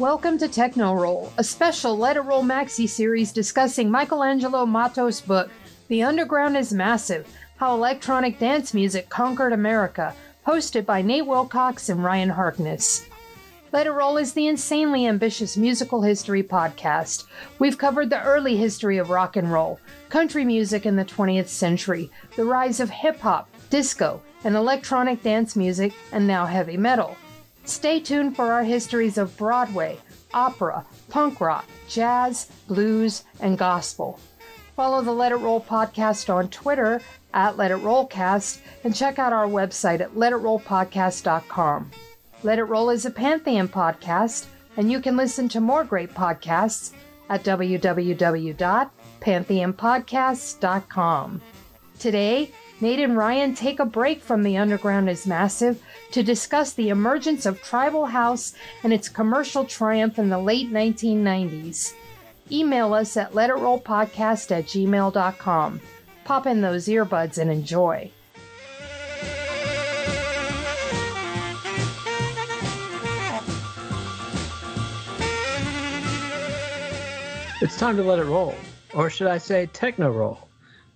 Welcome to Techno Roll, a special Let It Roll maxi series discussing Michelangelo Matos' book, The Underground is Massive How Electronic Dance Music Conquered America, hosted by Nate Wilcox and Ryan Harkness. Let It Roll is the insanely ambitious musical history podcast. We've covered the early history of rock and roll, country music in the 20th century, the rise of hip hop, disco, and electronic dance music, and now heavy metal. Stay tuned for our histories of Broadway, opera, punk rock, jazz, blues, and gospel. Follow the Let It Roll podcast on Twitter at Let It Rollcast and check out our website at letitrollpodcast.com. Let It Roll is a Pantheon podcast, and you can listen to more great podcasts at www.pantheonpodcasts.com. Today, Nate and Ryan take a break from The Underground is Massive to discuss the emergence of Tribal House and its commercial triumph in the late 1990s. Email us at letitrollpodcast at gmail.com. Pop in those earbuds and enjoy. It's time to let it roll, or should I say, techno roll.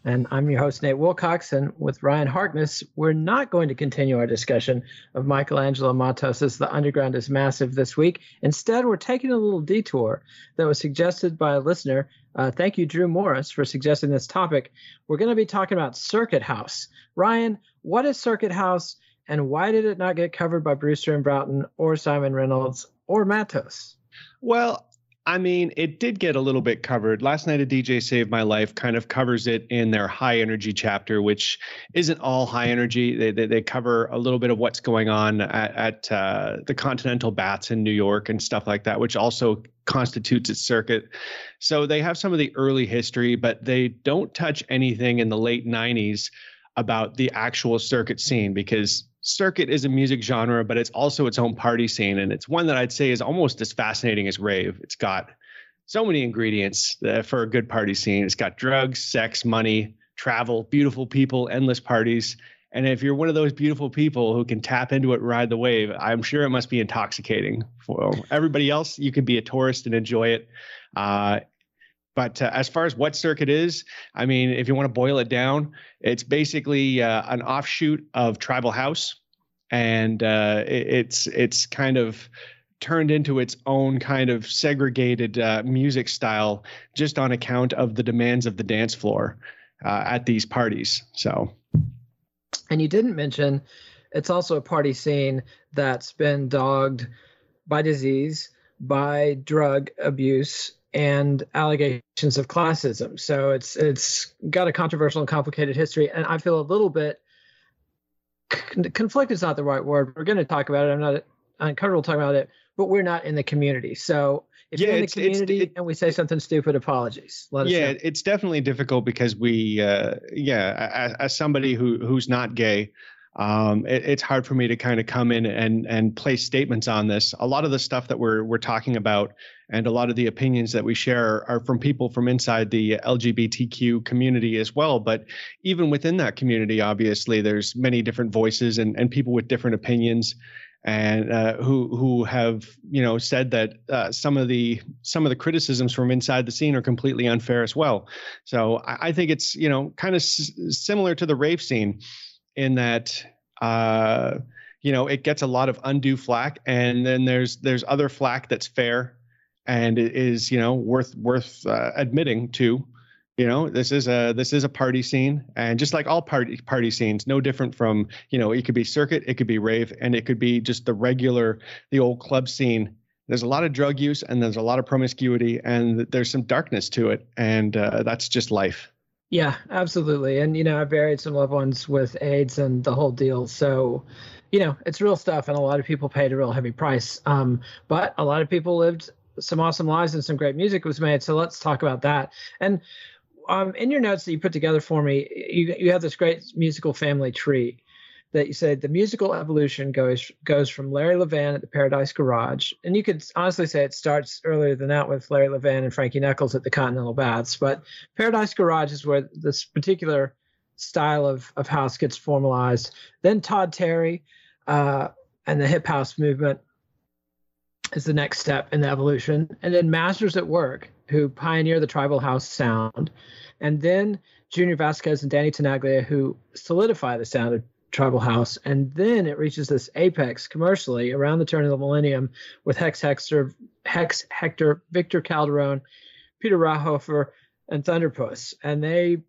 And I'm your host, Nate Wilcox. And with Ryan Harkness, we're not going to continue our discussion of Michelangelo Matos' The Underground is Massive this week. Instead, we're taking a little detour that was suggested by a listener. Uh, thank you, Drew Morris, for suggesting this topic. We're going to be talking about Circuit House. Ryan, what is Circuit House, and why did it not get covered by Brewster and Broughton or Simon Reynolds or Matos? Well, I mean, it did get a little bit covered. Last night, a DJ Saved My Life kind of covers it in their high energy chapter, which isn't all high energy. They, they, they cover a little bit of what's going on at, at uh, the Continental Baths in New York and stuff like that, which also constitutes its circuit. So they have some of the early history, but they don't touch anything in the late 90s about the actual circuit scene because circuit is a music genre, but it's also its own party scene. And it's one that I'd say is almost as fascinating as rave. It's got so many ingredients for a good party scene. It's got drugs, sex, money, travel, beautiful people, endless parties. And if you're one of those beautiful people who can tap into it, ride the wave, I'm sure it must be intoxicating. For everybody else, you could be a tourist and enjoy it. Uh, but uh, as far as what circuit is, I mean, if you want to boil it down, it's basically uh, an offshoot of Tribal House, and uh, it, it's it's kind of turned into its own kind of segregated uh, music style just on account of the demands of the dance floor uh, at these parties. So, and you didn't mention it's also a party scene that's been dogged by disease, by drug abuse, and allegations of classism. So it's it's got a controversial and complicated history, and I feel a little bit conflict is not the right word. We're going to talk about it. I'm not uncomfortable talking about it, but we're not in the community. So if yeah, you're in the community it, and we say something stupid, apologies. yeah, it's definitely difficult because we, uh, yeah, as, as somebody who who's not gay, um, it, it's hard for me to kind of come in and and place statements on this. A lot of the stuff that we're we're talking about and a lot of the opinions that we share are from people from inside the LGBTQ community as well. But even within that community, obviously, there's many different voices and and people with different opinions. and uh, who who have you know said that uh, some of the some of the criticisms from inside the scene are completely unfair as well. So I, I think it's you know kind of s- similar to the rave scene in that uh, you know it gets a lot of undue flack, and then there's there's other flack that's fair and is you know worth worth uh, admitting to. You know this is a this is a party scene and just like all party party scenes no different from you know it could be circuit it could be rave and it could be just the regular the old club scene. There's a lot of drug use and there's a lot of promiscuity and there's some darkness to it and uh, that's just life yeah absolutely. And you know i buried some loved ones with aids and the whole deal. So you know it's real stuff and a lot of people paid a real heavy price. Um, but a lot of people lived some awesome lives and some great music was made. So let's talk about that. And um, in your notes that you put together for me, you you have this great musical family tree that you said the musical evolution goes goes from Larry Levan at the Paradise Garage, and you could honestly say it starts earlier than that with Larry Levan and Frankie Knuckles at the Continental Baths, but Paradise Garage is where this particular style of of house gets formalized. Then Todd Terry uh, and the hip house movement is the next step in the evolution, and then Masters at Work who pioneer the tribal house sound, and then Junior Vasquez and Danny Tenaglia, who solidify the sound of tribal house. And then it reaches this apex commercially around the turn of the millennium with Hex Hector, Hex Hector, Victor Calderone, Peter Rauhofer, and Thunderpuss. And they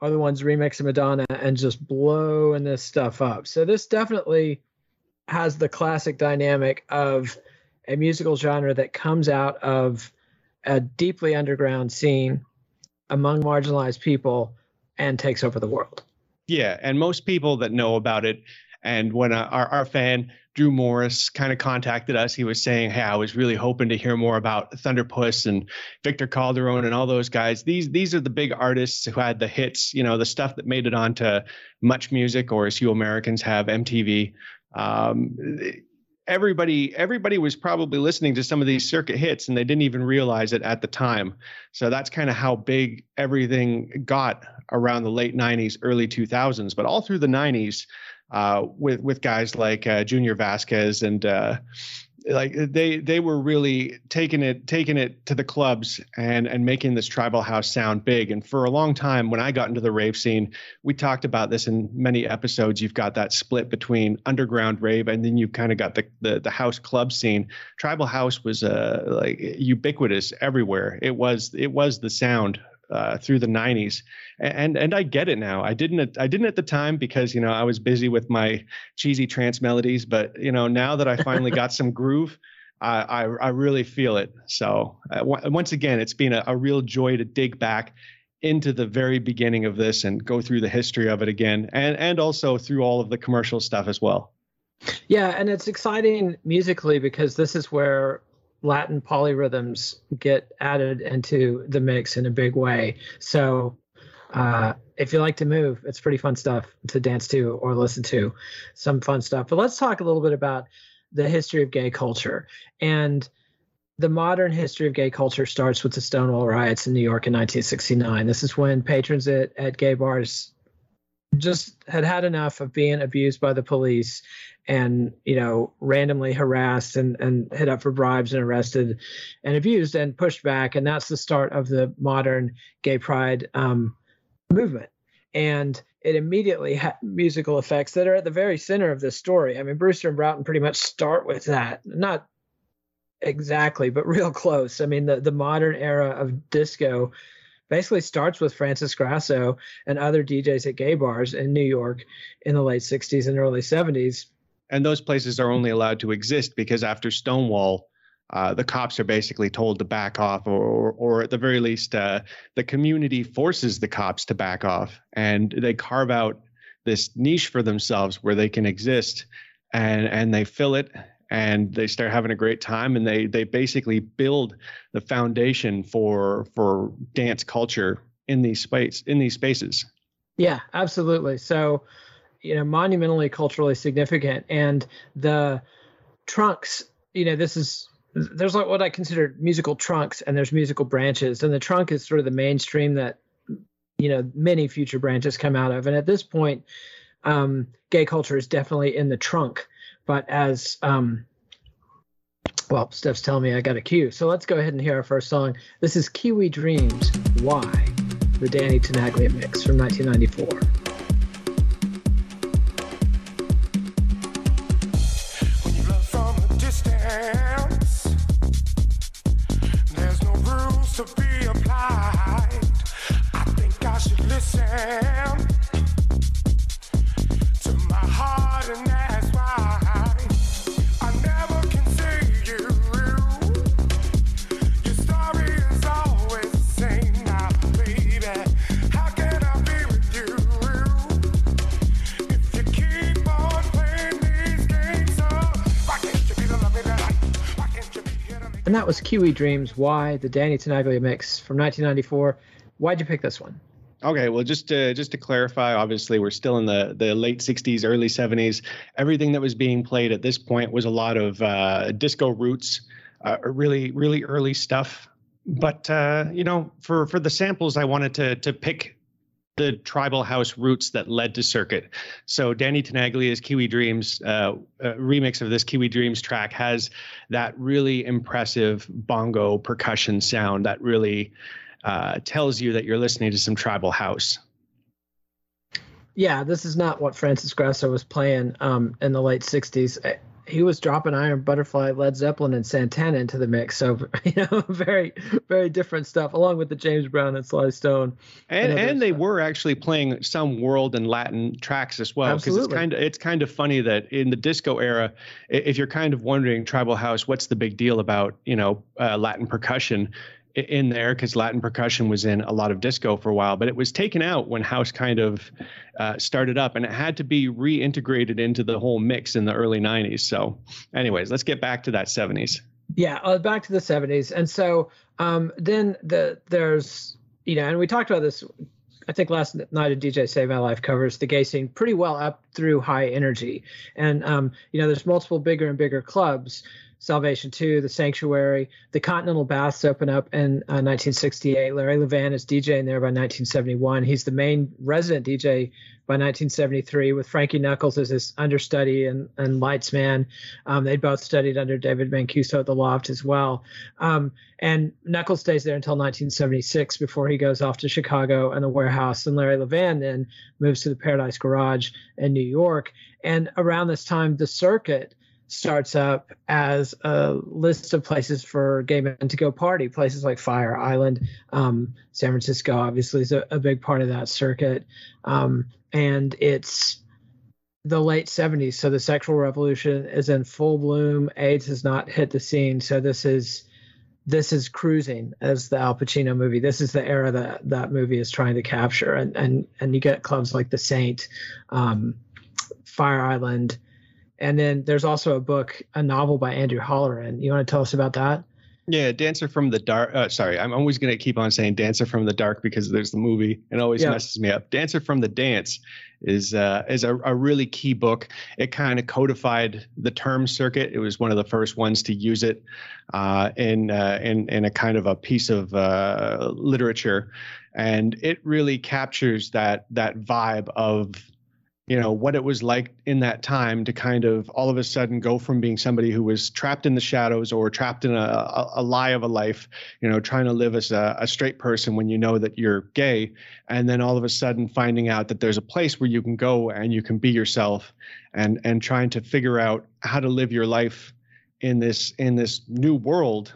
are the ones remixing Madonna and just blowing this stuff up. So this definitely has the classic dynamic of a musical genre that comes out of a deeply underground scene among marginalized people and takes over the world. Yeah, and most people that know about it, and when uh, our our fan Drew Morris kind of contacted us, he was saying, "Hey, I was really hoping to hear more about Thunderpuss and Victor Calderone and all those guys. These these are the big artists who had the hits, you know, the stuff that made it onto Much Music or as you Americans have MTV." Um, everybody everybody was probably listening to some of these circuit hits and they didn't even realize it at the time. So that's kind of how big everything got around the late 90s early 2000s but all through the 90s uh, with with guys like uh, junior vasquez and uh, like they they were really taking it taking it to the clubs and and making this tribal house sound big. And for a long time when i got into the rave scene we talked about this in many episodes. You've got that split between underground rave and then you've kind of got the, the the house club scene. Tribal house was uh like ubiquitous everywhere. It was it was the sound uh, through the 90s and and I get it now. I didn't I didn't at the time because you know I was busy with my cheesy trance melodies but you know now that I finally got some groove I, I, I really feel it. So uh, w- once again it's been a, a real joy to dig back into the very beginning of this and go through the history of it again and and also through all of the commercial stuff as well. Yeah and it's exciting musically because this is where Latin polyrhythms get added into the mix in a big way. So uh, if you like to move, it's pretty fun stuff to dance to or listen to. Some fun stuff. But let's talk a little bit about the history of gay culture. And the modern history of gay culture starts with the Stonewall riots in New York in 1969. This is when patrons at, at gay bars just had had enough of being abused by the police and you know randomly harassed and and hit up for bribes and arrested and abused and pushed back. And that's the start of the modern gay pride um, movement. And it immediately had musical effects that are at the very center of this story. I mean brewster and broughton pretty much start with that. Not exactly but real close. I mean the, the modern era of disco basically starts with Francis Grasso and other DJs at gay bars in New York in the late 60s and early 70s. And those places are only allowed to exist because after Stonewall, uh, the cops are basically told to back off, or, or, at the very least, uh, the community forces the cops to back off, and they carve out this niche for themselves where they can exist, and and they fill it, and they start having a great time. And they they basically build the foundation for for dance culture in these space in these spaces. Yeah absolutely. So you know monumentally culturally significant and the trunks you know this is there's like what i consider musical trunks and there's musical branches and the trunk is sort of the mainstream that you know many future branches come out of and at this point um, gay culture is definitely in the trunk but as um, well, Steph's telling me I got a cue. So let's go ahead and hear our first song. This is Kiwi Dreams. Why? The Danny Tenaglia mix from 1994. And that was Kiwi Dreams. Why the Danny Tenaglia mix from 1994. Why'd you pick this one? Okay, well, just to just to clarify, obviously we're still in the the late '60s, early '70s. Everything that was being played at this point was a lot of uh, disco roots, uh, really really early stuff. But uh, you know, for for the samples, I wanted to to pick the tribal house roots that led to circuit. So Danny Tenaglia's Kiwi Dreams uh, uh, remix of this Kiwi Dreams track has that really impressive bongo percussion sound that really uh, tells you that you're listening to some tribal house. Yeah, this is not what Francis Grasso was playing um, in the late '60s he was dropping Iron Butterfly, Led Zeppelin, and Santana into the mix. So you know, very very different stuff, along with the James Brown and Sly Stone. And and, and they were actually playing some world and Latin tracks as well. Because it's kind of it's kind of funny that in the disco era, if you're kind of wondering tribal house, what's the big deal about you know uh, Latin percussion? In there because Latin percussion was in a lot of disco for a while, but it was taken out when house kind of uh, started up, and it had to be reintegrated into the whole mix in the early '90s. So, anyways, let's get back to that '70s. Yeah, uh, back to the '70s, and so um, then the there's you know, and we talked about this. I think last night a DJ Save My Life covers the gay scene pretty well up through high energy, and um, you know, there's multiple bigger and bigger clubs. Salvation 2, The Sanctuary. The Continental Baths open up in uh, 1968. Larry Levan is DJing there by 1971. He's the main resident DJ by 1973 with Frankie Knuckles as his understudy and, and lights man. Um, they both studied under David Mancuso at the Loft as well. Um, and Knuckles stays there until 1976 before he goes off to Chicago and the warehouse. And Larry Levan then moves to the Paradise Garage in New York. And around this time, the circuit starts up as a list of places for gay men to go party. Places like Fire Island, um, San Francisco, obviously, is a, a, big part of that circuit. Um, and it's the late 70s. So the sexual revolution is in full bloom. AIDS has not hit the scene. So this is. This is cruising as the Al Pacino movie. This is the era that that movie is trying to capture, and and and you get clubs like the Saint, um, Fire Island, and then there's also a book, a novel by Andrew Holleran. You want to tell us about that? Yeah, Dancer from the Dark. Uh, sorry, I'm always going to keep on saying Dancer from the Dark because there's the movie. and always yeah. messes me up. Dancer from the Dance is uh, is a, a, really key book. It kind of codified the term circuit. It was one of the first ones to use it uh, in, uh, in in a kind of a piece of uh, literature, and it really captures that that vibe of you know what it was like in that time to kind of all of a sudden go from being somebody who was trapped in the shadows or trapped in a, a, a lie of a life you know trying to live as a, a, straight person when you know that you're gay and then all of a sudden finding out that there's a place where you can go and you can be yourself and and trying to figure out how to live your life in this in this new world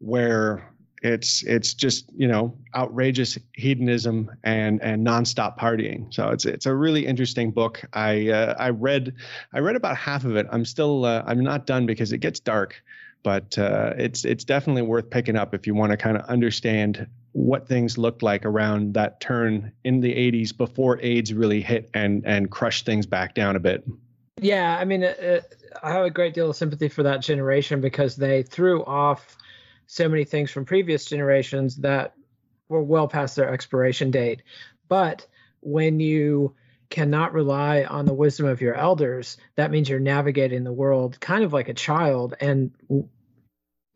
where it's it's just you know outrageous hedonism and and nonstop partying. So it's it's a really interesting book. I uh, I read I read about half of it. I'm still uh, I'm not done because it gets dark, but uh, it's it's definitely worth picking up if you want to kind of understand what things looked like around that turn in the 80s before AIDS really hit and and crushed things back down a bit. Yeah, I mean, uh, I have a great deal of sympathy for that generation because they threw off so many things from previous generations that were well past their expiration date. But when you cannot rely on the wisdom of your elders, that means you're navigating the world kind of like a child. And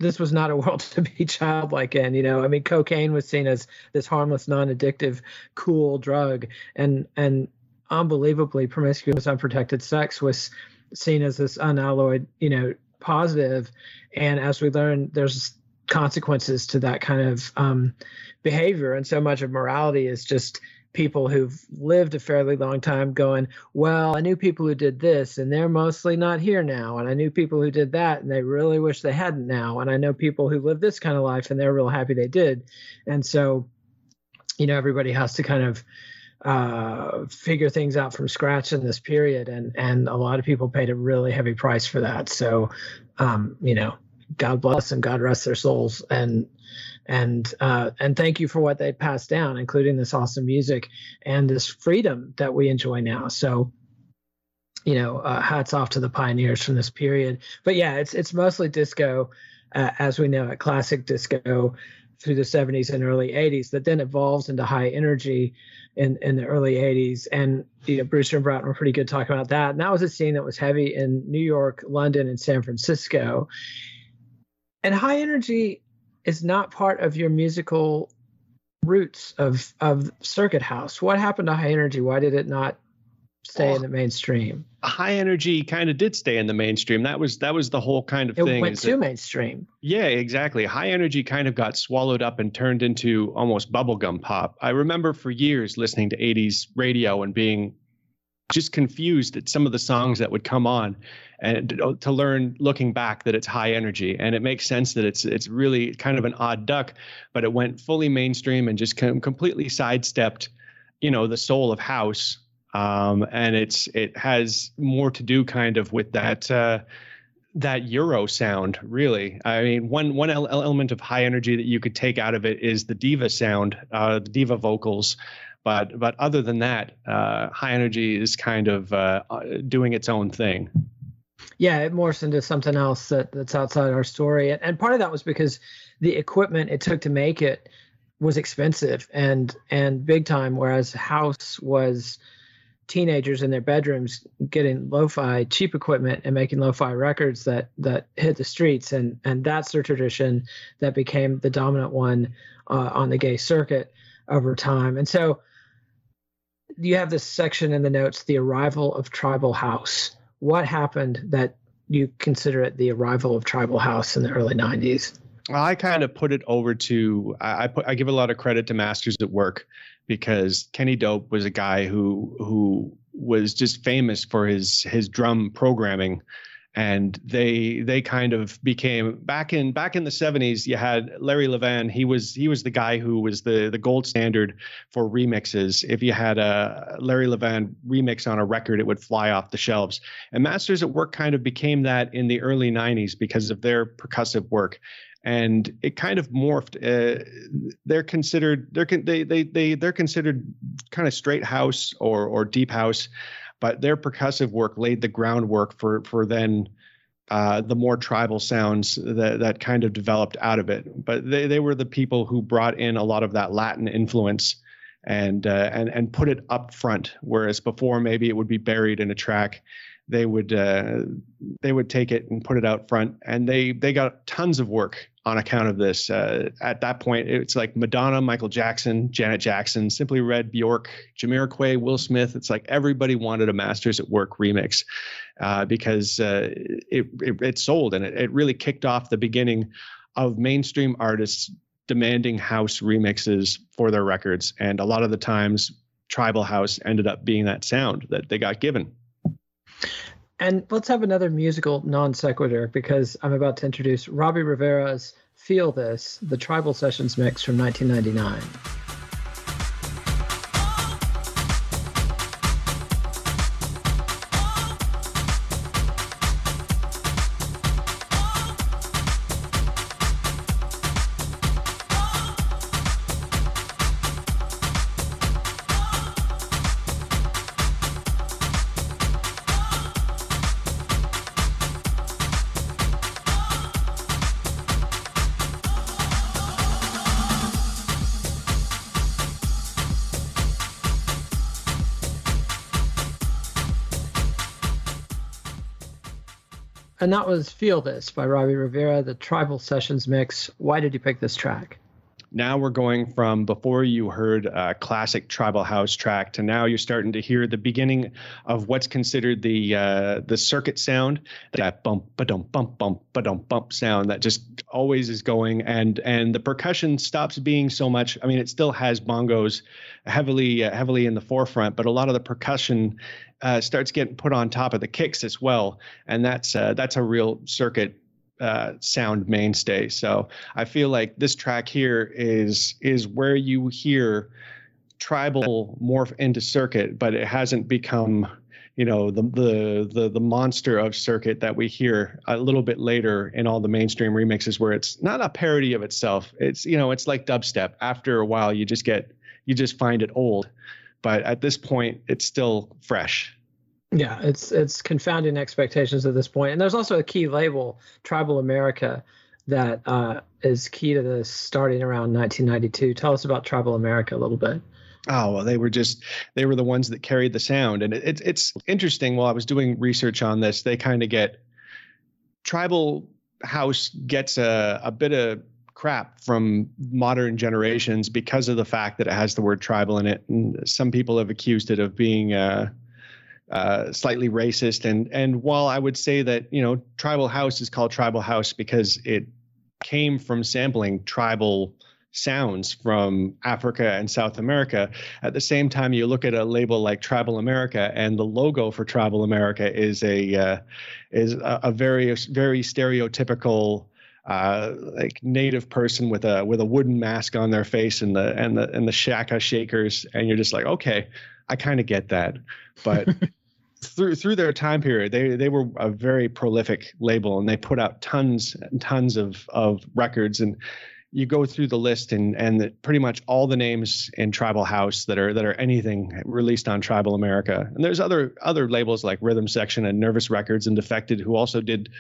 this was not a world to be childlike in, you know. I mean, cocaine was seen as this harmless, non-addictive, cool drug, and and unbelievably promiscuous, unprotected sex was seen as this unalloyed, you know, positive. And as we learn, there's consequences to that kind of um, behavior. And so much of morality is just people who've lived a fairly long time going, well, I knew people who did this and they're mostly not here now. And I knew people who did that and they really wish they hadn't now. And I know people who live this kind of life and they're real happy they did. And so, you know, everybody has to kind of uh, figure things out from scratch in this period. And, and a lot of people paid a really heavy price for that. So, um, you know, God bless and God rest their souls. And and uh, and thank you for what they passed down, including this awesome music and this freedom that we enjoy now. So, you know, uh, hats off to the pioneers from this period. But yeah, it's it's mostly disco, uh, as we know it, classic disco through the 70s and early 80s that then evolves into high energy in, in the early 80s. And you know, Brewster and Broughton were pretty good talking about that. And that was a scene that was heavy in New York, London, and San Francisco. And high energy is not part of your musical roots of of circuit house. What happened to high energy? Why did it not stay well, in oh. the mainstream? High energy kind of did stay in the mainstream. That was that was the whole kind of it thing. It went to mainstream. Yeah, exactly. High energy kind of got swallowed up and turned into almost bubblegum pop. I remember for years listening to 80s radio and being just confused at some of the songs that would come on and to learn looking back that it's high energy. And it makes sense that it's it's really kind of an odd duck but it went fully mainstream and just completely sidestepped you know the soul of house. Um, and it's it has more to do kind of with that uh, that euro sound really. I mean one one element of high energy that you could take out of it is the diva sound uh, the diva vocals. But but other than that, uh, high energy is kind of uh, doing its own thing. Yeah, it morphs into something else that, that's outside our story, and, and part of that was because the equipment it took to make it was expensive and and big time, whereas house was teenagers in their bedrooms getting lo-fi cheap equipment and making lo-fi records that that hit the streets. And and that's the tradition that became the dominant one uh, on the gay circuit over time. And so you have this section in the notes, the arrival of Tribal House. What happened that you consider it the arrival of Tribal House in the early 90s? I kind of put it over to I put I give a lot of credit to Masters at Work because Kenny Dope was a guy who who was just famous for his his drum programming and they they kind of became back in back in the 70s you had Larry Levan he was he was the guy who was the the gold standard for remixes. If you had a Larry Levan remix on a record it would fly off the shelves. And Masters at Work kind of became that in the early 90s because of their percussive work. And it kind of morphed uh, they're considered they're they they they they're considered kind of straight house or or deep house but their percussive work laid the groundwork for for then uh, the more tribal sounds that that kind of developed out of it. But they they were the people who brought in a lot of that Latin influence and uh, and and put it up front, whereas before maybe it would be buried in a track they would uh, they would take it and put it out front, and they they got tons of work on account of this. Uh, at that point, it's like Madonna, Michael Jackson, Janet Jackson, Simply Red, Bjork, Jamiroquai, Will Smith. It's like everybody wanted a Masters at Work remix uh, because uh, it, it, it sold and it, it really kicked off the beginning of mainstream artists demanding house remixes for their records, and a lot of the times, tribal house ended up being that sound that they got given. And let's have another musical non sequitur because I'm about to introduce Robbie Rivera's Feel This, the Tribal Sessions mix from 1999. That was Feel This by Robbie Rivera, the Tribal Sessions mix. Why did you pick this track? now we're going from before you heard a classic tribal house track to now you're starting to hear the beginning of what's considered the uh, the circuit sound, that bump ba dum bump bump ba dum bump sound that just always is going, and and the percussion stops being so much. I mean, it still has bongos heavily uh, heavily in the forefront, but a lot of the percussion uh, starts getting put on top of the kicks as well, and that's uh, that's a real circuit uh, sound mainstay. So I feel like this track here is is where you hear tribal morph into circuit, but it hasn't become you know the the the the monster of circuit that we hear a little bit later in all the mainstream remixes where it's not a parody of itself. It's you know it's like dubstep. After a while you just get you just find it old but at this point it's still fresh yeah, it's it's confounding expectations at this point. And there's also a key label, Tribal America, that uh, is key to this starting around 1992. Tell us about Tribal America a little bit. Oh well, they were just they were the ones that carried the sound, and it, it, it's interesting. While I was doing research on this, they kind of get Tribal House gets a a bit of crap from modern generations because of the fact that it has the word tribal in it, and some people have accused it of being. Uh, uh, slightly racist. And and while I would say that you know tribal house is called tribal house because it came from sampling tribal sounds from Africa and South America. At the same time, you look at a label like Tribal America, and the logo for Tribal America is a uh, is a, a, very very stereotypical. Uh, like native person with a with a wooden mask on their face and the and the and the shaka shakers, and you're just like, okay, I kind of get that, but through through their time period, they they were a very prolific label, and they put out tons and tons of of records. And you go through the list, and and the, pretty much all the names in Tribal House that are that are anything released on Tribal America. And there's other other labels like Rhythm Section and Nervous Records and Defected, who also did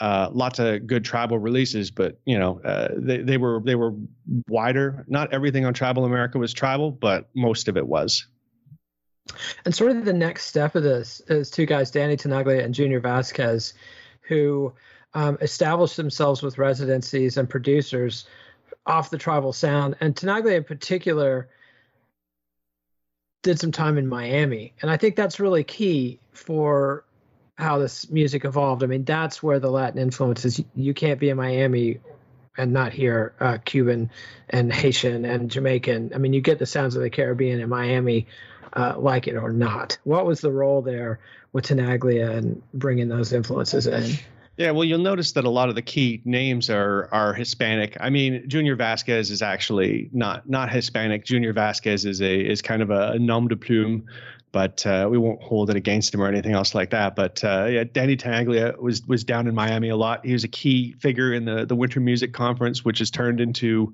uh, lots of good tribal releases, but you know uh, they they were they were wider. Not everything on Tribal America was tribal, but most of it was. And sort of the next step of this is two guys, Danny Tenaglia and Junior Vasquez, who um, established themselves with residencies and producers off the tribal sound. And Tenaglia in particular did some time in Miami. And I think that's really key for how this music evolved. I mean, that's where the Latin influences. You can't be in Miami and not hear uh, Cuban and Haitian and Jamaican. I mean, you get the sounds of the Caribbean in Miami uh, like it or not. What was the role there with Tenaglia and bringing those influences in? Yeah, well, you'll notice that a lot of the key names are are Hispanic. I mean, Junior Vasquez is actually not not Hispanic. Junior Vasquez is a is kind of a, a nom de plume but uh, we won't hold it against him or anything else like that. But uh, yeah, Danny Tenaglia was was down in Miami a lot. He was a key figure in the the Winter Music Conference, which has turned into,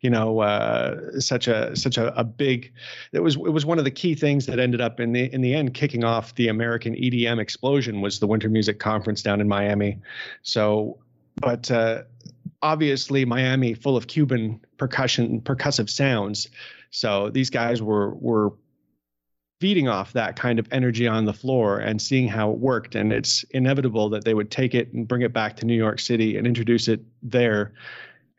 you know, uh, such a such a, a big. It was it was one of the key things that ended up in the in the end kicking off the American EDM explosion was the Winter Music Conference down in Miami. So, but uh, obviously Miami full of Cuban percussion percussive sounds. So these guys were were feeding off that kind of energy on the floor and seeing how it worked. And it's inevitable that they would take it and bring it back to New York City and introduce it there.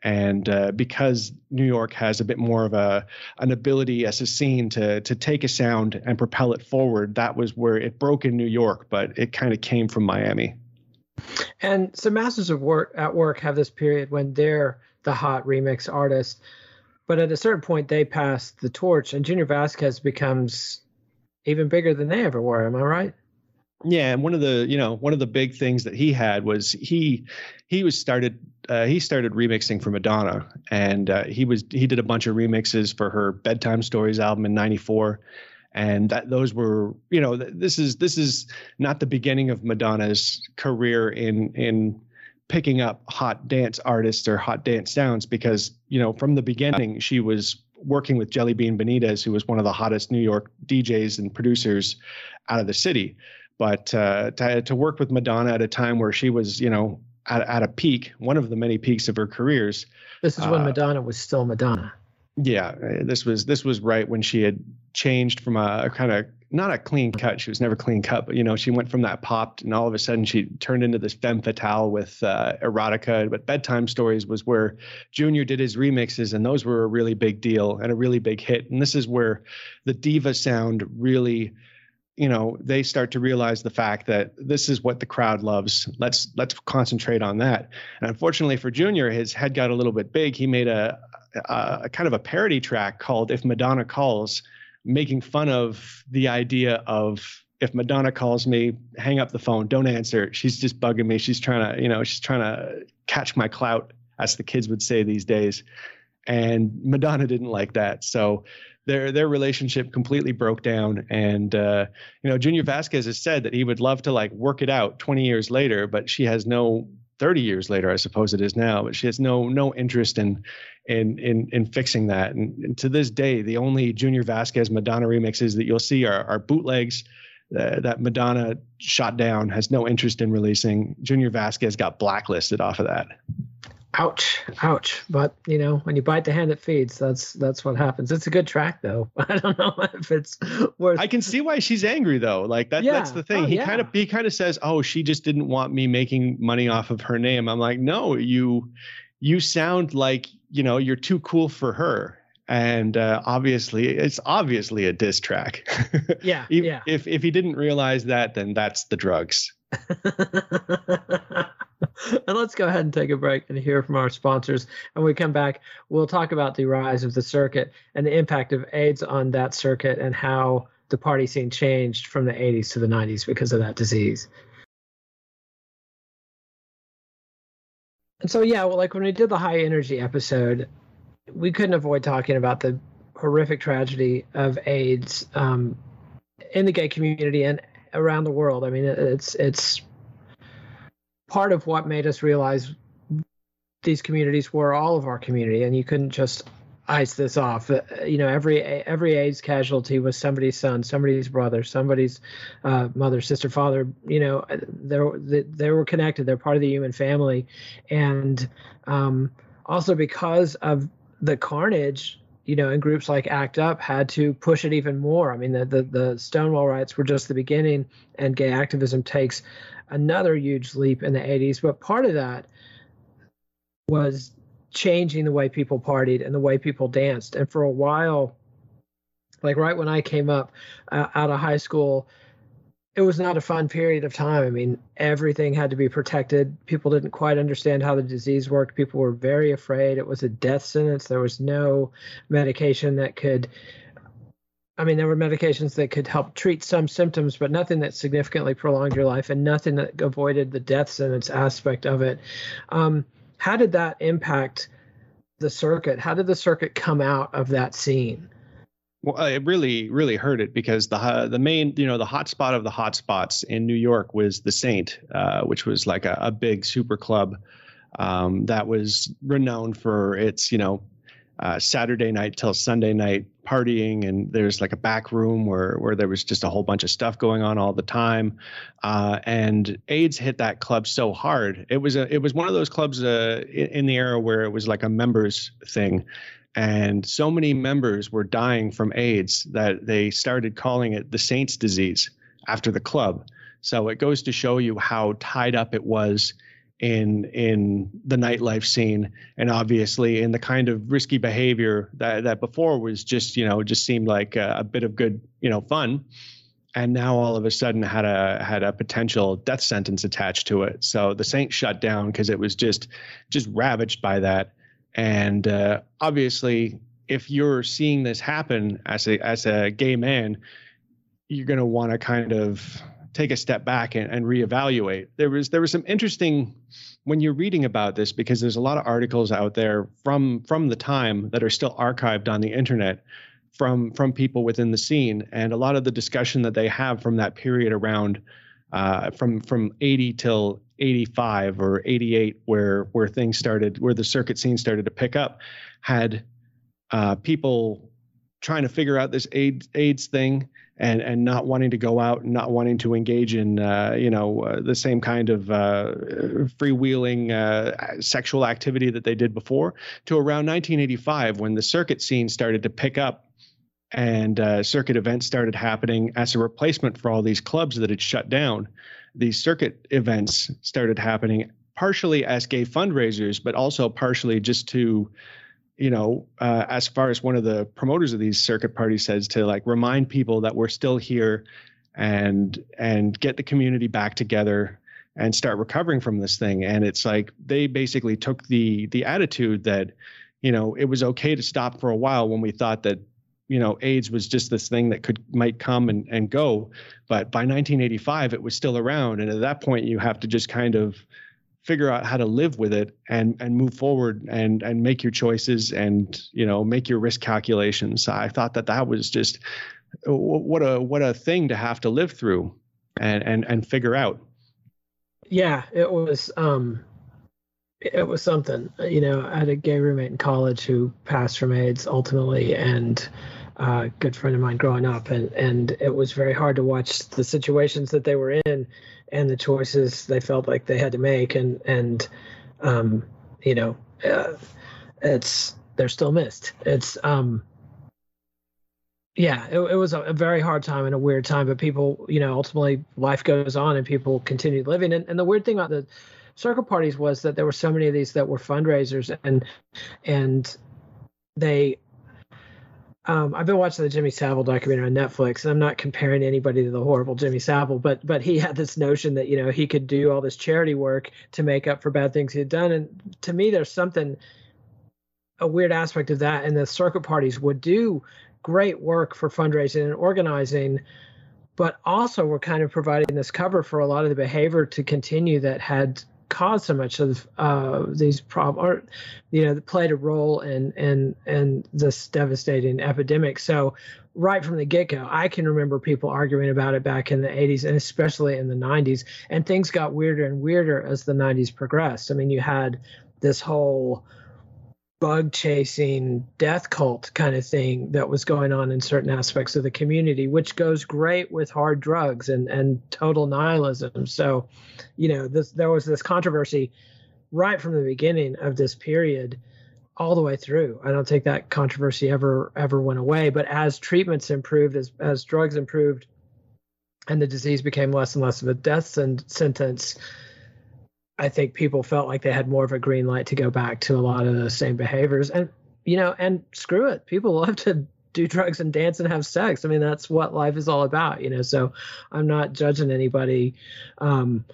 And uh, because New York has a bit more of a an ability as a scene to to take a sound and propel it forward, that was where it broke in New York, but it kind of came from Miami. And so Masters of Work at Work have this period when they're the hot remix artist, but at a certain point they pass the torch, and Junior Vasquez becomes even bigger than they ever were. Am I right? Yeah, and one of the you know one of the big things that he had was he he was started uh, he started remixing for Madonna, and uh, he was he did a bunch of remixes for her bedtime stories album in '94, and that those were you know this is this is not the beginning of Madonna's career in in picking up hot dance artists or hot dance sounds because you know from the beginning she was working with Jellybean Benitez, who was one of the hottest New York DJs and producers out of the city. But uh, to, to work with Madonna at a time where she was, you know, at, at a peak, one of the many peaks of her careers. This is when uh, Madonna was still Madonna. Yeah, this was this was right when she had changed from a, a kind of not a clean cut. She was never clean cut, but you know, she went from that popped and all of a sudden she turned into this femme fatale with uh, erotica. But bedtime stories was where Junior did his remixes, and those were a really big deal and a really big hit. And this is where the diva sound really you know they start to realize the fact that this is what the crowd loves let's let's concentrate on that and unfortunately for junior his head got a little bit big he made a, a, kind of a parody track called if madonna calls making fun of the idea of if Madonna calls me, hang up the phone, don't answer. She's just bugging me. She's trying to, you know, she's trying to catch my clout, as the kids would say these days. And Madonna didn't like that. So their their relationship completely broke down. And uh, you know, Junior Vasquez has said that he would love to like work it out 20 years later, but she has no 30 years later, I suppose it is now, but she has no no interest in in in in fixing that. And, and to this day, the only Junior Vasquez Madonna remixes that you'll see are, are bootlegs. Uh, that Madonna shot down has no interest in releasing. Junior Vasquez got blacklisted off of that. Ouch, ouch. But you know, when you bite the hand that feeds, that's that's what happens. It's a good track though. I don't know if it's worth I can see why she's angry though. Like that Yeah. that's the thing. Oh, he yeah. kind of he kind of says, "Oh, she just didn't want me making money off of her name." I'm like, "No, you you sound like, you know, you're too cool for her." And uh, obviously, it's obviously a diss track. Yeah, if, yeah. if if he didn't realize that, then that's the drugs. And let's go ahead and take a break and hear from our sponsors. And we come back, we'll talk about the rise of the circuit and the impact of AIDS on that circuit and how the party scene changed from the 80s to the 90s because of that disease. And so, yeah, well, like when we did the high energy episode, we couldn't avoid talking about the horrific tragedy of AIDS um, in the gay community and around the world. I mean, it's it's part of what made us realize these communities were all of our community, and you couldn't just ice this off. Uh, You know, every every AIDS casualty was somebody's son, somebody's brother, somebody's uh, mother, sister, father. You know, they they they were connected. They're part of the human family, and um, also because of the carnage you know, and groups like ACT UP had to push it even more. I mean, the, the, the Stonewall riots were just the beginning, and gay activism takes another huge leap in the 80s. But part of that was changing the way people partied and the way people danced. And for a while, like right when I came up uh, out of high school, it was not a fun period of time. I mean, everything had to be protected. People didn't quite understand how the disease worked. People were very afraid. It was a death sentence. There was no medication that could. I mean, there were medications that could help treat some symptoms, but nothing that significantly prolonged your life and nothing that avoided the death sentence aspect of it. Um, how did that impact the circuit? How did the circuit come out of that scene? Well, it really, really hurt it because the uh, the main, you know, the hot spot of the hot spots in New York was the Saint, uh, which was like a, a big super club um, that was renowned for its, you know, uh, Saturday night till Sunday night partying, and there's like a back room where where there was just a whole bunch of stuff going on all the time. Uh, and AIDS hit that club so hard. It was a it was one of those clubs uh, in, in the era where it was like a members thing and so many members were dying from AIDS that they started calling it the Saints disease after the club. So it goes to show you how tied up it was in in the nightlife scene. And obviously in the kind of risky behavior that that before was just you know just seemed like a, a bit of good you know fun. And now all of a sudden had a had a potential death sentence attached to it. So the saint shut down because it was just just ravaged by that. And uh, obviously, if you're seeing this happen as a as a gay man, you're going to want to kind of take a step back and, and reevaluate. There was there was some interesting when you're reading about this because there's a lot of articles out there from from the time that are still archived on the internet from from people within the scene and a lot of the discussion that they have from that period around uh, from from 80 till 85 or 88 where where things started where the circuit scene started to pick up had uh, people trying to figure out this AIDS AIDS thing and and not wanting to go out and not wanting to engage in uh, you know uh, the same kind of uh, freewheeling uh, sexual activity that they did before to around 1985 when the circuit scene started to pick up and uh, circuit events started happening as a replacement for all these clubs that had shut down. These circuit events started happening partially as gay fundraisers, but also partially just to, you know, uh, as far as one of the promoters of these circuit parties says, to like remind people that we're still here, and and get the community back together and start recovering from this thing. And it's like they basically took the the attitude that, you know, it was okay to stop for a while when we thought that you know AIDS was just this thing that could might come and, and go, but by 1985 it was still around, and at that point you have to just kind of figure out how to live with it and and move forward and and make your choices and you know make your risk calculations. I thought that that was just uh, what a what a thing to have to live through and and and figure out. Yeah, it was um it was something. Uh, you know, I had a gay roommate in college who passed from AIDS ultimately and uh, a good friend of mine growing up, and and it was very hard to watch the situations that they were in, and the choices they felt like they had to make, and and um, you know, uh, it's they're still missed. It's um, yeah, it, it was a, a, very hard time and a weird time, but people, you know, ultimately life goes on and people continue living. And, and the weird thing about the circuit parties was that there were so many of these that were fundraisers and and they um, I've been watching the Jimmy Savile documentary on Netflix, and I'm not comparing anybody to the horrible Jimmy Savile, but but he had this notion that you know he could do all this charity work to make up for bad things he had done, and to me, there's something a weird aspect of that, and the circuit parties would do great work for fundraising and organizing, but also were kind of providing this cover for a lot of the behavior to continue that had caused so much of uh, these problems, or you know, played a role in in in this devastating epidemic. So, right from the get go, I can remember people arguing about it back in the 80s and especially in the 90s, and things got weirder and weirder as the 90s progressed. I mean, you had this whole bug chasing death cult kind of thing that was going on in certain aspects of the community which goes great with hard drugs and and total nihilism. So you know this there was this controversy right from the beginning of this period all the way through. I don't think that controversy ever ever went away but as treatments improved as as drugs improved and the disease became less and less of a death sentence I think people felt like they had more of a green light to go back to a lot of the same behaviors. And, you know, and screw it. People love to do drugs and dance and have sex. I mean, that's what life is all about, you know. So I'm not judging anybody, um,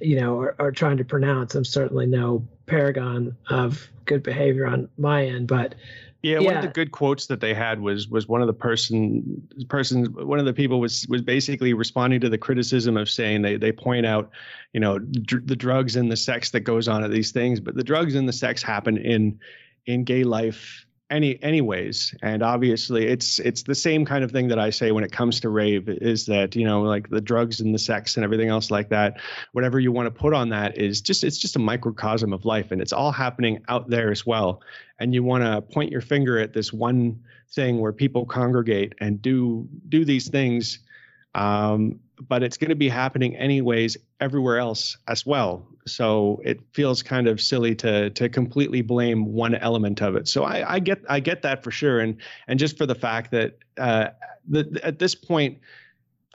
you know, or, or trying to pronounce. I'm certainly no paragon of good behavior on my end, but yeah, yeah, one of the good quotes that they had was was one of the person persons one of the people was was basically responding to the criticism of saying they they point out, you know, dr- the drugs and the sex that goes on at these things, but the drugs and the sex happen in in gay life any anyways and obviously it's it's the same kind of thing that i say when it comes to rave is that you know like the drugs and the sex and everything else like that whatever you want to put on that is just it's just a microcosm of life and it's all happening out there as well and you want to point your finger at this one thing where people congregate and do do these things um, but it's going to be happening anyways everywhere else as well. So it feels kind of silly to to completely blame one element of it. So I, I get I get that for sure, and and just for the fact that uh, the, at this point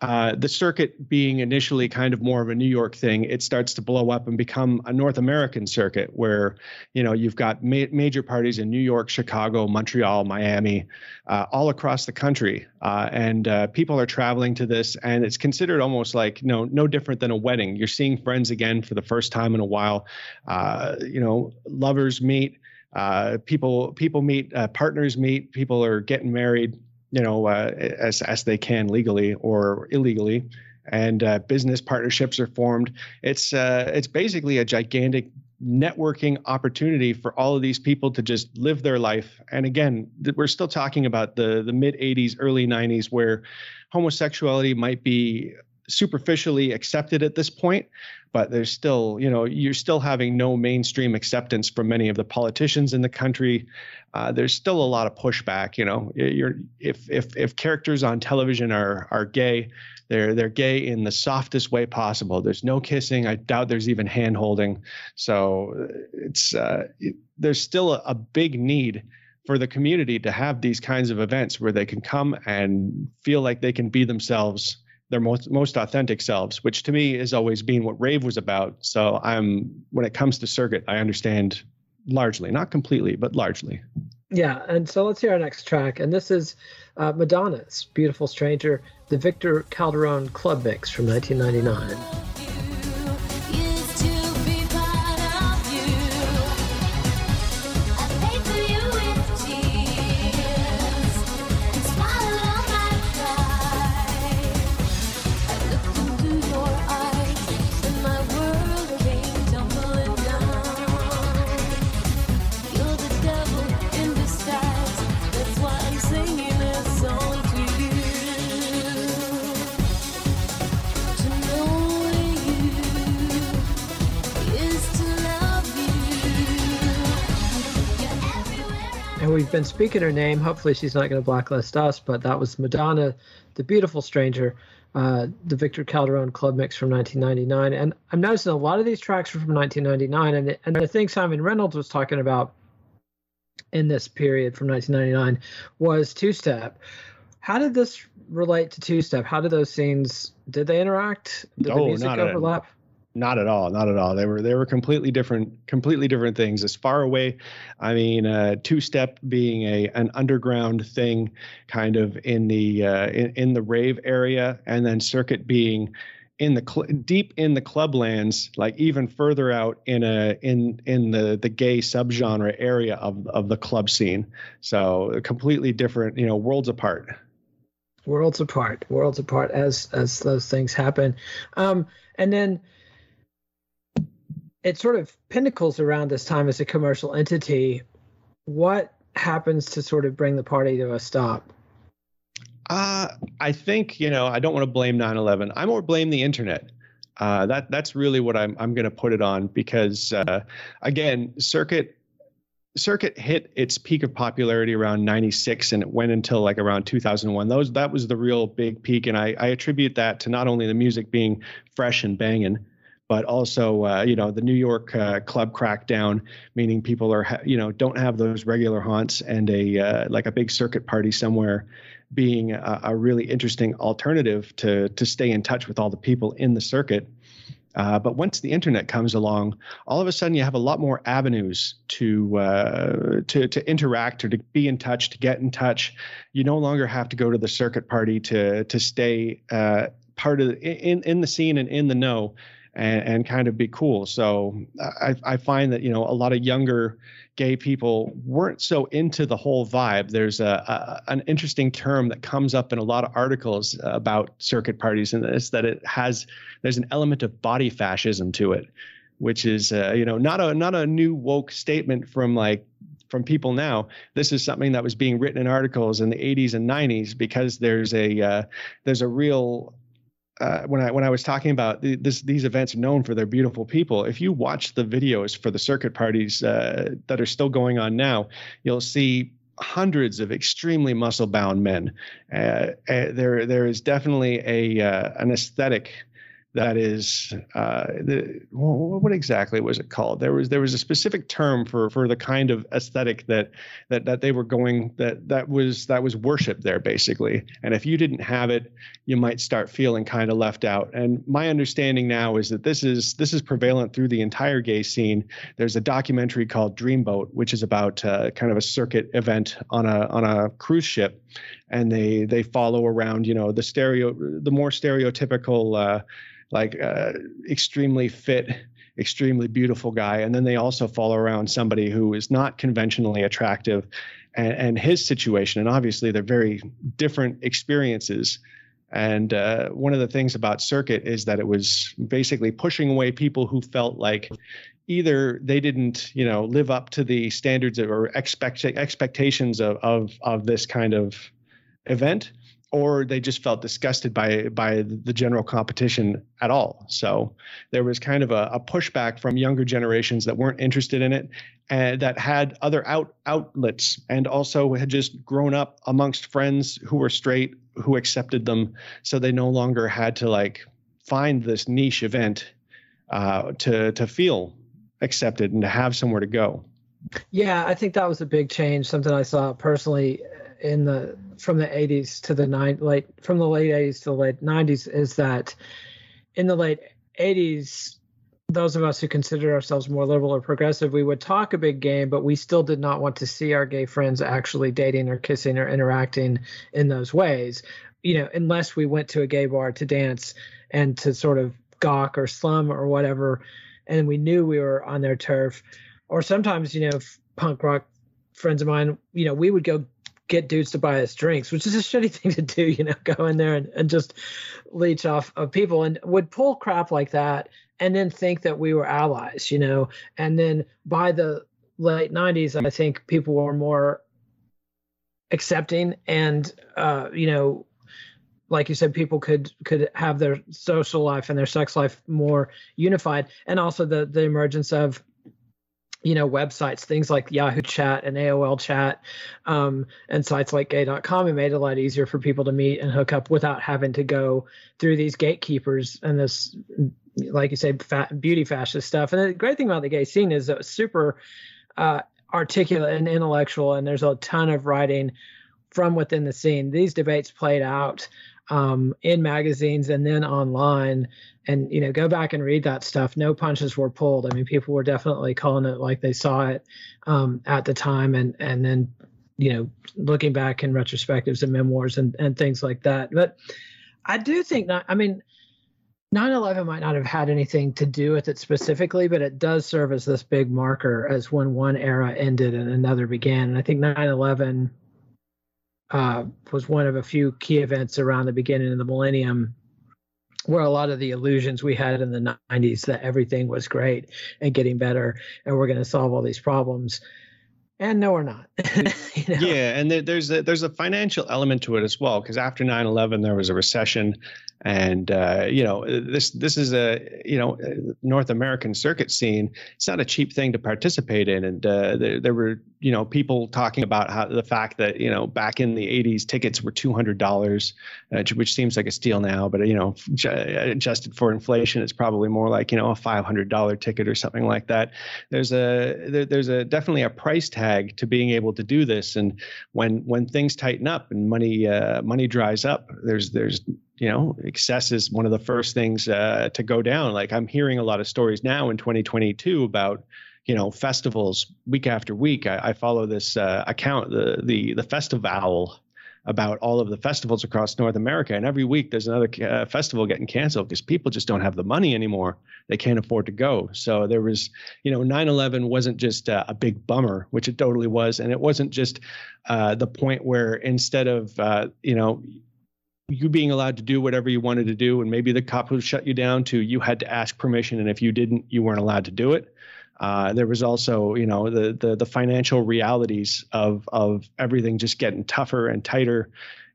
uh, the circuit being initially kind of more of a New York thing, it starts to blow up and become a North American circuit where, you know, you've got ma- major parties in New York, Chicago, Montreal, Miami, uh, all across the country, uh, and uh, people are traveling to this, and it's considered almost like you know no different than a wedding. You're seeing friends again for the first time in a while. Uh, you know, lovers meet. Uh, people people meet, partners meet. People are getting married you know, uh, as as they can legally or illegally, and uh, business partnerships are formed. It's uh, it's basically a gigantic networking opportunity for all of these people to just live their life. And again, we're still talking about the the mid '80s, early '90s, where homosexuality might be superficially accepted at this point but there's still you know you're still having no mainstream acceptance from many of the politicians in the country. Uh, there's still a lot of pushback you know. You're if if if characters on television are are gay they're they're gay in the softest way possible. There's no kissing. I doubt there's even hand holding. So it's uh, it, there's still a, a big need for the community to have these kinds of events where they can come and feel like they can be themselves their most most authentic selves which to me has always been what rave was about. So i'm when it comes to circuit i understand largely not completely but largely. Yeah and so let's hear our next track and this is uh, madonna's beautiful stranger the victor calderone club mix from 1999 we've been speaking her name. Hopefully, she's not going to blacklist us. But that was Madonna, the beautiful stranger, uh, the Victor Calderone club mix from 1999. And I'm noticing a lot of these tracks are from 1999. And and the thing Simon Reynolds was talking about in this period from 1999 was two step. How did this relate to two step? How did those scenes did they interact? Did oh, the music overlap? Not at all not at all. They were they were completely different completely different things. As far away i mean uh, two step being a an underground thing kind of in the uh, in, in the rave area and then circuit being in the cl- deep in the clublands like even further out in a in in the the gay subgenre area of of the club scene. So completely different you know worlds apart. Worlds apart worlds apart as as those things happen. Um and then it sort of pinnacles around this time as a commercial entity. What happens to sort of bring the party to a stop? Uh, I think you know I don't want to blame 9/11. I more blame the internet. Uh, that that's really what I'm I'm going to put it on because uh, again, Circuit Circuit hit its peak of popularity around 96 and it went until like around 2001. Those that was the real big peak, and I, I attribute that to not only the music being fresh and banging, but also uh, you know the New York uh, club crackdown, meaning people are ha- you know don't have those regular haunts and a uh, like a big circuit party somewhere being a, a, really interesting alternative to to stay in touch with all the people in the circuit. Uh, but once the internet comes along, all of a sudden you have a lot more avenues to uh, to to interact or to be in touch, to get in touch. You no longer have to go to the circuit party to to stay uh, part of the, in in the scene and in the know and, and kind of be cool. So I, I find that you know a lot of younger gay people weren't so into the whole vibe. There's a, a, an interesting term that comes up in a lot of articles about circuit parties, and it's that it has there's an element of body fascism to it, which is uh, you know not a not a new woke statement from like from people now. This is something that was being written in articles in the 80s and 90s because there's a uh, there's a real uh, when I when I was talking about the, this, these events known for their beautiful people. If you watch the videos for the circuit parties uh, that are still going on now, you'll see hundreds of extremely muscle bound men. Uh, uh, there there is definitely a uh, an aesthetic that is uh, the what exactly was it called? There was there was a specific term for for the kind of aesthetic that that that they were going that that was that was worship there basically. And if you didn't have it, you might start feeling kind of left out. And my understanding now is that this is this is prevalent through the entire gay scene. There's a documentary called Dreamboat, which is about uh, kind of a circuit event on a on a cruise ship, and they they follow around you know the stereo the more stereotypical. Uh, like uh, extremely fit, extremely beautiful guy, and then they also follow around somebody who is not conventionally attractive, and, and his situation. And obviously, they're very different experiences. And uh, one of the things about Circuit is that it was basically pushing away people who felt like either they didn't, you know, live up to the standards or expect expectations of of of this kind of event, or they just felt disgusted by by the general competition at all. So there was kind of a, a, pushback from younger generations that weren't interested in it and that had other out outlets and also had just grown up amongst friends who were straight who accepted them. So they no longer had to like find this niche event uh, to to feel accepted and to have somewhere to go. Yeah, I think that was a big change. Something I saw personally in the from the 80s to the nine late from the late 80s to the late 90s is that in the late 80s those of us who consider ourselves more liberal or progressive, we would talk a big game, but we still did not want to see our gay friends actually dating or kissing or interacting in those ways. You know, unless we went to a gay bar to dance and to sort of gawk or slum or whatever, and we knew we were on their turf. Or sometimes, you know, punk rock friends of mine, you know, we would go get dudes to buy us drinks, which is a shitty thing to do, you know, go in there and, and just leech off of people and would pull crap like that and then think that we were allies, you know. And then by the late 90s, I think people were more accepting and, uh, you know, like you said, people could could have their social life and their sex life more unified, and also the the emergence of you know websites things like yahoo chat and aol chat um, and sites like gay.com it made it a lot easier for people to meet and hook up without having to go through these gatekeepers and this like you say fat, beauty fascist stuff. And the great thing about the gay scene is it's super uh, articulate and intellectual and there's a ton of writing from within the scene. These debates played out um, in magazines and then online. And you know go back and read that stuff. No punches were pulled. I mean people were definitely calling it like they saw it um, at the time. And and then you know looking back in retrospectives and memoirs and and things like that. But i do think not i mean 9-11 might not have had anything to do with it specifically but it does serve as this big marker as when one era ended and another began. And i think 9-11 uh, was one of a few key events around the beginning of the millennium where a lot of the illusions we had in the 90s that everything was great and getting better and we're going to solve all these problems. And no we're not. You know? yeah and there's a there's a financial element to it as well because after 9-11 there was a recession and uh, you know this this is a you know North American circuit scene. It's not a cheap thing to participate in, and uh, there, there were you know people talking about how the fact that you know back in the 80s tickets were $200 uh, which seems like a steal now. But you know adjusted for inflation it's probably more like you know a $500 ticket or something like that. There's a there, there's a definitely a price tag to being able to do this. And when when things tighten up and money uh, money dries up there's there's you know, excess is one of the first things uh, to go down. Like I'm hearing a lot of stories now in 2022 about, you know, festivals week after week. I, I follow this uh, account, the the the festival, about all of the festivals across North America, and every week there's another uh, festival getting canceled because people just don't have the money anymore. They can't afford to go. So there was, you know, 9/11 wasn't just uh, a big bummer, which it totally was, and it wasn't just uh, the point where instead of, uh, you know you being allowed to do whatever you wanted to do, and maybe the cop would shut you down to you had to ask permission, and if you didn't, you weren't allowed to do it. Uh, there was also, you know, the, the the financial realities of of everything just getting tougher and tighter,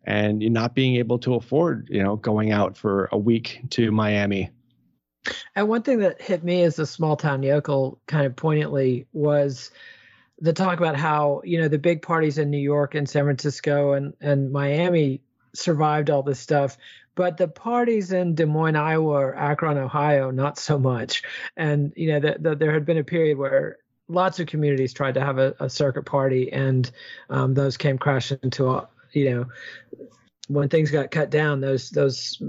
and you not being able to afford, you know, going out for a week to Miami. And one thing that hit me as a small town yokel kind of poignantly was the talk about how you know the big parties in New York and San Francisco and and Miami survived all this stuff. But the parties in Des Moines, Iowa, or Akron, Ohio, not so much. And you know, the, the, there had been a period where lots of communities tried to have a, a circuit party, and um, those came crashing into you know, when things got cut down, those those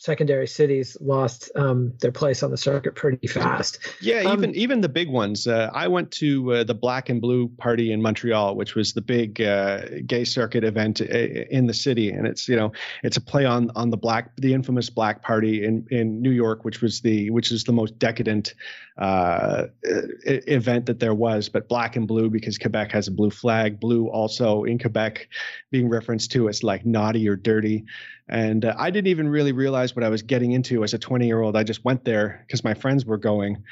secondary cities lost um, their place on the circuit pretty fast. Yeah, um, even even the big ones. Uh, I went to uh, the Black and Blue party in Montreal, which was the big uh, gay circuit event uh, in the city, and it's you know it's a play on on the black the infamous Black Party in in New York, which was the which is the most decadent uh, event that there was. But Black and Blue because Quebec has a blue flag. Blue also in Quebec being referenced to as like naughty or dirty. And uh, I didn't even really realize what I was getting into as a 20 year old. I just went there because my friends were going.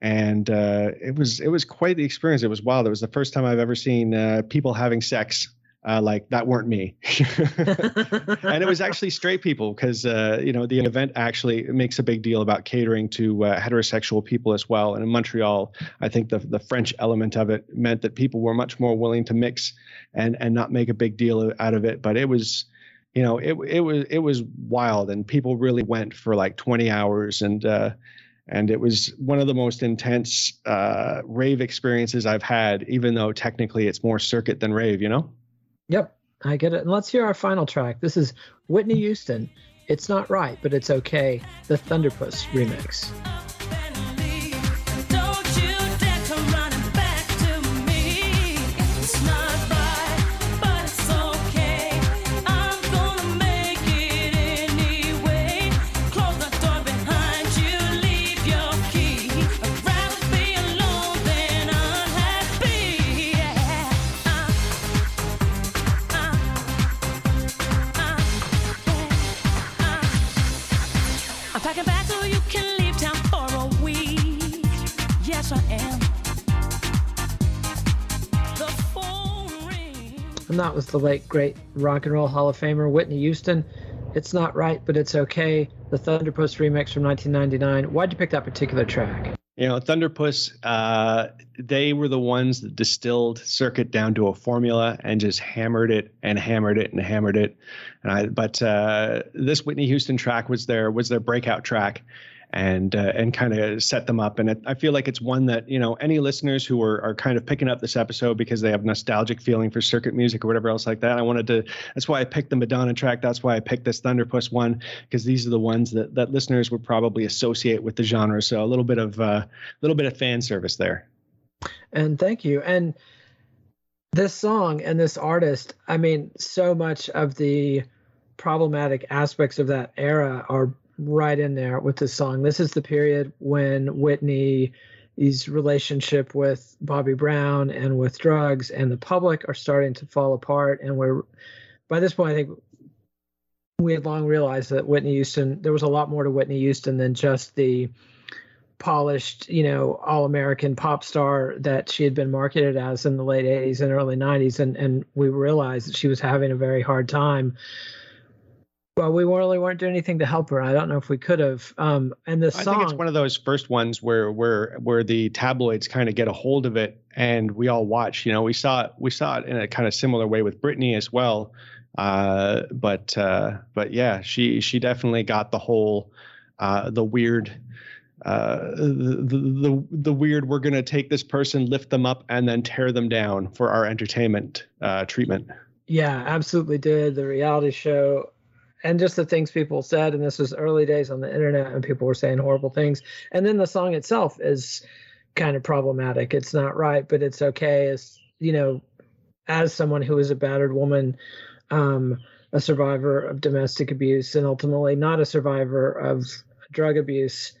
And uh, it was it was quite the experience. It was wild. It was the first time I've ever seen uh, people having sex uh, like that weren't me and it was actually straight people because uh, you know the event actually makes a big deal about catering to uh, heterosexual people as well and in montreal i think the, the french element of it meant that people were much more willing to mix and and not make a big deal out of it but it was you know, it it was it was wild, and people really went for like 20 hours, and uh, and it was one of the most intense uh, rave experiences I've had. Even though technically it's more circuit than rave, you know. Yep, I get it. And let's hear our final track. This is Whitney Houston. It's not right, but it's okay. The Thunderpuss remix. Was the late, great rock and roll Hall of Famer Whitney Houston. It's not right, but it's okay. The Thunderpuss remix from 1999. Why'd you pick that particular track? You know, Thunderpuss, uh, they were the ones that distilled circuit down to a formula and just hammered it and hammered it and hammered it. And I, but uh, this Whitney Houston track was their was their breakout track, and uh, and kind of set them up. And it, I feel like it's one that you know any listeners who are are kind of picking up this episode because they have nostalgic feeling for circuit music or whatever else like that. I wanted to. That's why I picked the Madonna track. That's why I picked this Thunderpuss one because these are the ones that that listeners would probably associate with the genre. So a little bit of a uh, little bit of fan service there. And thank you. And this song and this artist, I mean, so much of the problematic aspects of that era are right in there with this song. This is the period when Whitney's relationship with Bobby Brown and with drugs and the public are starting to fall apart. And we're, by this point, I think we had long realized that Whitney Houston, there was a lot more to Whitney Houston than just the polished, you know, all American pop star that she had been marketed as in the late 80s and early 90s. And, and we realized that she was having a very hard time well, we really weren't doing anything to help her. I don't know if we could have. Um, and the song. I think it's one of those first ones where where where the tabloids kind of get a hold of it, and we all watch. You know, we saw it. We saw it in a kind of similar way with Britney as well. Uh, but uh, but yeah, she she definitely got the whole uh, the weird. Uh, the, the the weird we're gonna take this person lift them up and then tear them down for our entertainment uh, treatment yeah absolutely did the reality show and just the things people said and this was early days on the internet and people were saying horrible things. And then the song itself is kind of problematic. It's not right but it's okay as you know as someone who is a battered woman um, a survivor of domestic abuse and ultimately not a survivor of drug abuse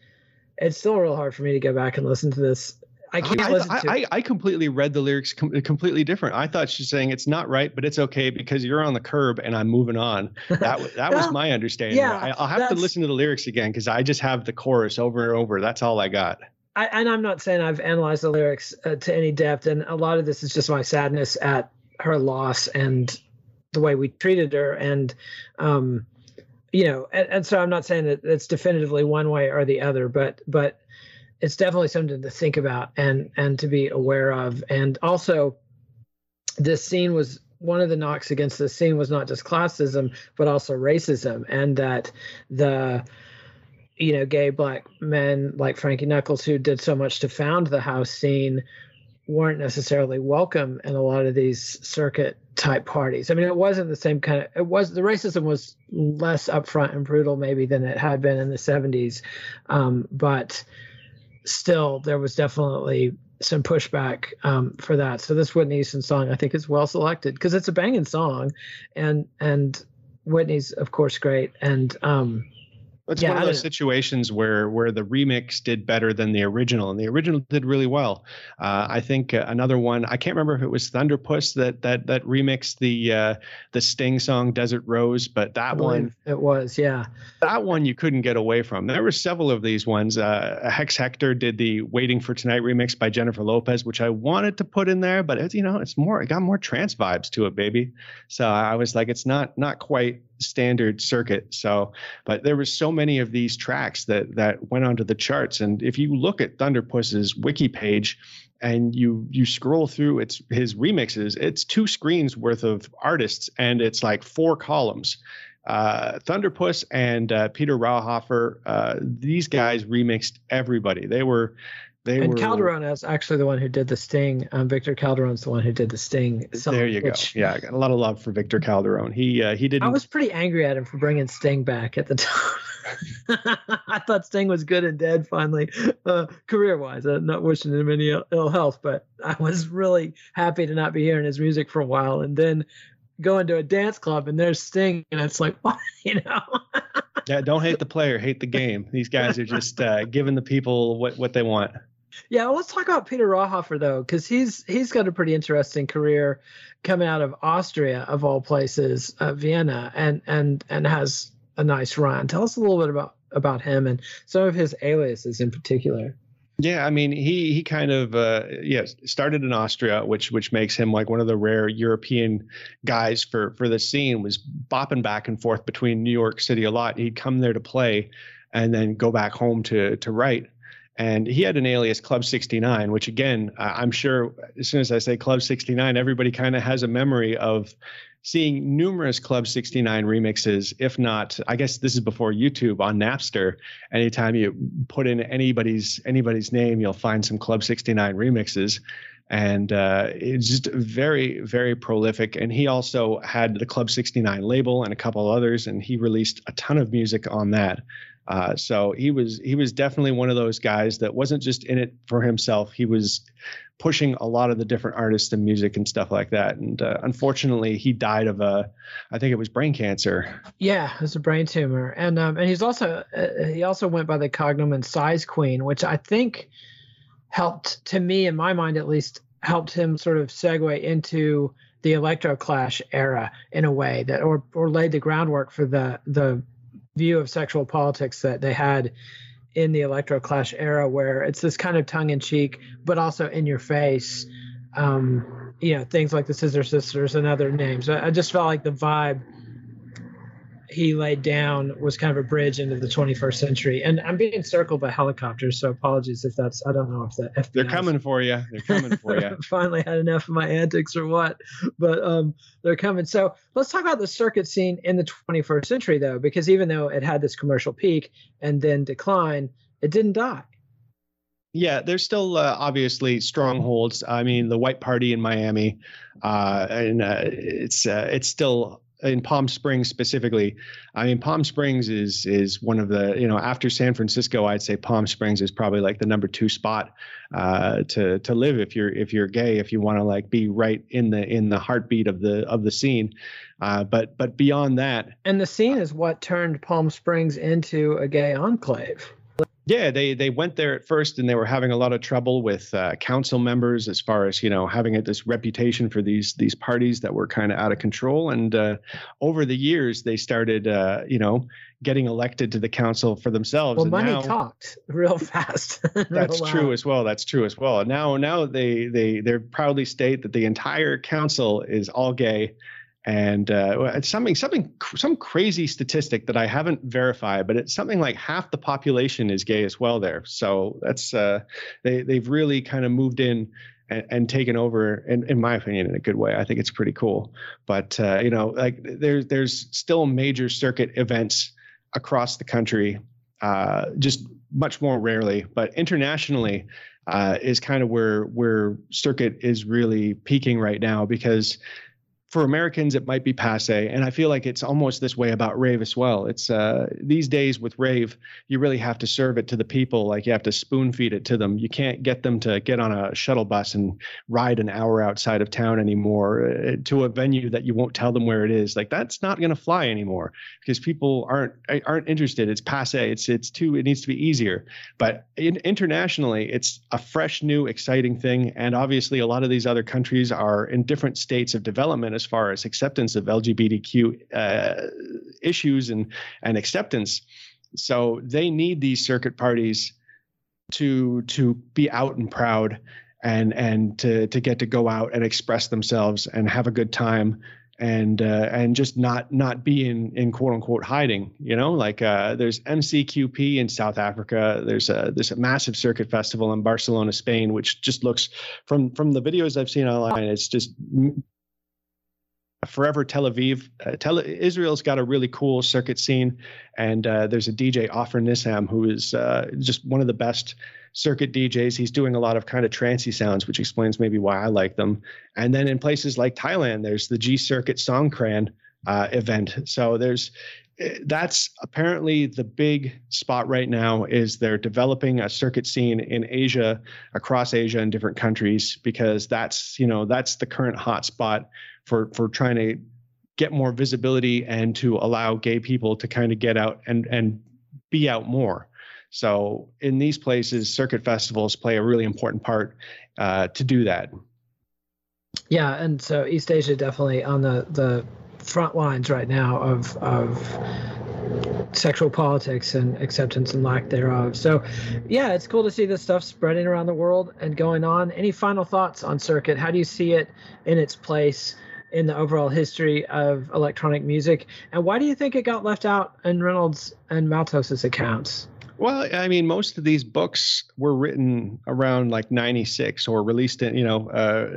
it's still real hard for me to go back and listen to this I can't I, listen to. I, I completely read the lyrics com- completely different. I thought she's saying it's not right, but it's okay because you're on the curb and I'm moving on. That that was my understanding. Yeah, I, will have to listen to the lyrics again because I just have the chorus over and over. That's all I got. I, and I'm not saying I've analyzed the lyrics uh, to any depth, and a lot of this is just my sadness at her loss and the way we treated her, and um, you know, and, and so I'm not saying that it's definitively one way or the other, but but it's definitely something to think about and and to be aware of. And also, this scene was one of the knocks against this scene was not just classism but also racism, and that the you know gay black men like Frankie Knuckles who did so much to found the house scene weren't necessarily welcome in a lot of these circuit type parties. I mean, it wasn't the same kind of. It was the racism was less upfront and brutal maybe than it had been in the '70s, um, but still there was definitely some pushback um, for that. So this Whitney Houston song, I think, is well selected because it's a banging song, and and Whitney's of course great, and um, it's yeah, one of those situations where where the remix did better than the original, and the original did really well. Uh, I think uh, another one I can't remember if it was Thunderpuss that that that remixed the uh, the Sting song Desert Rose, but that one it was yeah that one you couldn't get away from. There were several of these ones. Uh, Hex Hector did the Waiting for Tonight remix by Jennifer Lopez, which I wanted to put in there, but it's you know it's more it got more trance vibes to it, baby. So I was like, it's not not quite standard circuit. So, but there was so many of these tracks that that went onto the charts. And if you look at Thunderpuss's wiki page and you you scroll through its his remixes, it's two screens worth of artists and it's like four columns. uh, Thunderpuss and uh, Peter Rauhofer, uh, these guys remixed everybody. They were they and were, Calderone is actually the one who did the Sting. Um, Victor Calderone's the one who did the Sting. Song, there you which, go. Yeah, I got a lot of love for Victor Calderone. He uh, he did. I was pretty angry at him for bringing Sting back at the time. I thought Sting was good and dead finally, uh, career wise. I'm not wishing him any Ill, health, but I was really happy to not be hearing his music for a while. And then going to a dance club and there's Sting, and it's like, what? you know? yeah, don't hate the player, hate the game. These guys are just uh, giving the people what, what they want. Yeah, well, let's talk about Peter Rauhofer though, because he's he's got a pretty interesting career coming out of Austria, of all places, uh, Vienna, and and and has a nice run. Tell us a little bit about about him and some of his aliases in particular. Yeah, I mean, he he kind of uh, yeah started in Austria, which which makes him like one of the rare European guys for for the scene. Was bopping back and forth between New York City a lot. He'd come there to play, and then go back home to to write. And he had an alias Club 69, which again, I'm sure as soon as I say Club 69, everybody kind of has a memory of seeing numerous Club 69 remixes, if not, I guess this is before YouTube on Napster. Anytime you put in anybody's anybody's name, you'll find some Club 69 remixes. And uh, it's just very, very prolific. And he also had the Club 69 label and a couple others, and he released a ton of music on that. Uh, so he was he was definitely one of those guys that wasn't just in it for himself. He was pushing a lot of the different artists and music and stuff like that. And uh, unfortunately, he died of a, I think it was brain cancer. Yeah, it was a brain tumor, and um, and he's also uh, he also went by the cognomen Size Queen, which I think helped to me, in my mind at least, helped him sort of segue into the electro clash era in a way that or or laid the groundwork for the the view of sexual politics that they had in the electro clash era where it's this kind of tongue in cheek but also in your face um, you know things like the scissor sisters and other names. I, I just felt like the vibe he laid down was kind of a bridge into the 21st century. And I'm being circled by helicopters, so apologies if that's I don't know if the FBI they're coming for you. They're coming for you. finally had enough of my antics or what, but um, they're coming. So let's talk about the circuit scene in the 21st century, though, because even though it had this commercial peak and then decline, it didn't die. Yeah, there's still uh, obviously strongholds. I mean, the White Party in Miami, uh, and uh, it's uh, it's still in Palm Springs specifically, I mean Palm Springs is is one of the you know after San Francisco, I'd say Palm Springs is probably like the number two spot uh, to to live if you're if you're gay if you want to like be right in the in the heartbeat of the of the scene. Uh, but but beyond that, and the scene is what turned Palm Springs into a gay enclave. Yeah, they they went there at first, and they were having a lot of trouble with uh, council members as far as you know having a, this reputation for these these parties that were kind of out of control. And uh, over the years, they started uh, you know getting elected to the council for themselves. Well, and money now, talked real fast. real that's loud. true as well. That's true as well. Now now they they they proudly state that the entire council is all gay and uh, it's something something some crazy statistic that I haven't verified, but it's something like half the population is gay as well there. So that's uh, they they've really kind of moved in and, and taken over, in, in my opinion, in a good way. I think it's pretty cool. But uh, you know, like there's there's still major circuit events across the country, uh, just much more rarely, but internationally. Uh, is kind of where where circuit is really peaking right now because for Americans, it might be passe. And I feel like it's almost this way about rave as well. It's uh, these days with rave, you really have to serve it to the people. Like you have to spoon feed it to them. You can't get them to get on a shuttle bus and ride an hour outside of town anymore uh, to a venue that you won't tell them where it is. Like that's not going to fly anymore because people aren't aren't interested. It's passe. It's it's too. It needs to be easier. But in, internationally, it's a fresh, new, exciting thing. And obviously, a lot of these other countries are in different states of development as far as acceptance of LGBTQ uh, issues and and acceptance. So they need these circuit parties to to be out and proud and and to to get to go out and express themselves and have a good time and uh, and just not not be in in quote unquote hiding. You know, like uh, there's MCQP in South Africa. There's a there's a massive circuit festival in Barcelona, Spain, which just looks from from the videos I've seen online, it's just forever Tel Aviv. Uh, Tel- Israel's got a really cool circuit scene, and uh, there's a DJ Offer Nissim who is uh, just one of the best circuit DJs. He's doing a lot of kind of trancy sounds, which explains maybe why I like them. And then in places like Thailand, there's the G Circuit Songkran uh, event. So there's eh, that's apparently the big spot right now is they're developing a circuit scene in Asia across Asia in different countries because that's you know that's the current hot spot for for trying to get more visibility and to allow gay people to kind of get out and and be out more. So in these places, circuit festivals play a really important part uh, to do that. Yeah, and so East Asia definitely on the the front lines right now of of sexual politics and acceptance and lack thereof. So, yeah, it's cool to see this stuff spreading around the world and going on. Any final thoughts on circuit? How do you see it in its place in the overall history of electronic music? And why do you think it got left out in Reynolds and Matos's accounts? Well, I mean, most of these books were written around like 96 or released in, you know, uh,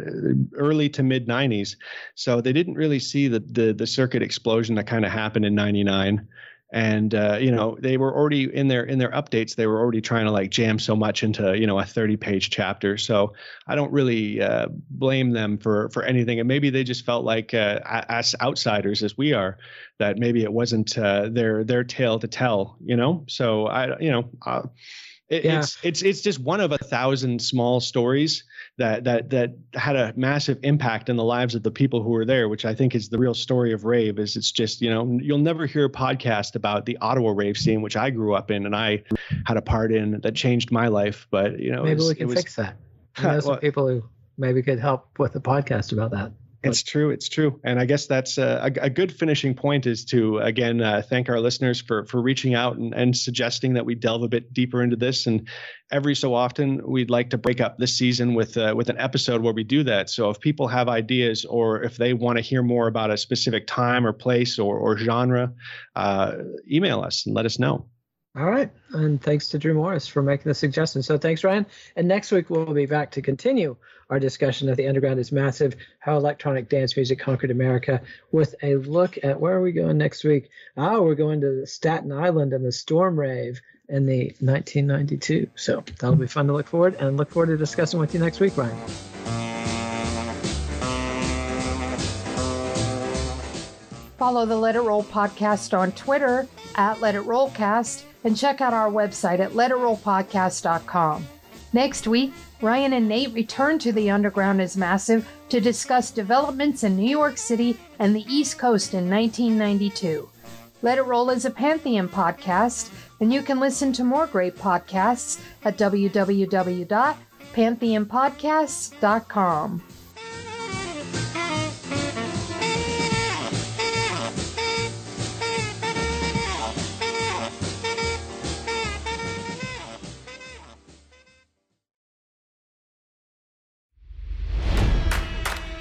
early to mid 90s. So they didn't really see the, the, the circuit explosion that kind of happened in 99 and uh, you know they were already in their in their updates they were already trying to like jam so much into you know a 30 page chapter. So i don't really uh, blame them for for anything. And maybe they just felt like uh, as outsiders as we are that maybe it wasn't uh, their their tale to tell you know? So i you know uh, it, yeah. it's it's it's just one of a thousand small stories that that that had a massive impact in the lives of the people who were there, which I think is the real story of rave. Is it's just you know you'll never hear a podcast about the Ottawa rave scene, which I grew up in and I had a part in that changed my life. But you know, maybe was, we can fix that. I know some people who maybe could help with a podcast about that. It's true. It's true. And I guess that's a, a, a good finishing point is to, again, uh, thank our listeners for, for reaching out and, and suggesting that we delve a bit deeper into this. And every so often, we'd like to break up this season with, uh, with an episode where we do that. So if people have ideas or if they want to hear more about a specific time or place or, or genre, uh, email us and let us know. All right. And thanks to Drew Morris for making the suggestion. So thanks, Ryan. And next week, we'll be back to continue our discussion of The Underground is Massive How Electronic Dance Music Conquered America with a look at where are we going next week? Oh, we're going to Staten Island and the Storm Rave in the 1992. So that'll be fun to look forward and look forward to discussing with you next week, Ryan. Follow the Let It Roll podcast on Twitter at Let It Rollcast and check out our website at letitrollpodcast.com. Next week, Ryan and Nate return to The Underground is Massive to discuss developments in New York City and the East Coast in 1992. Let It Roll is a Pantheon podcast, and you can listen to more great podcasts at www.pantheonpodcasts.com.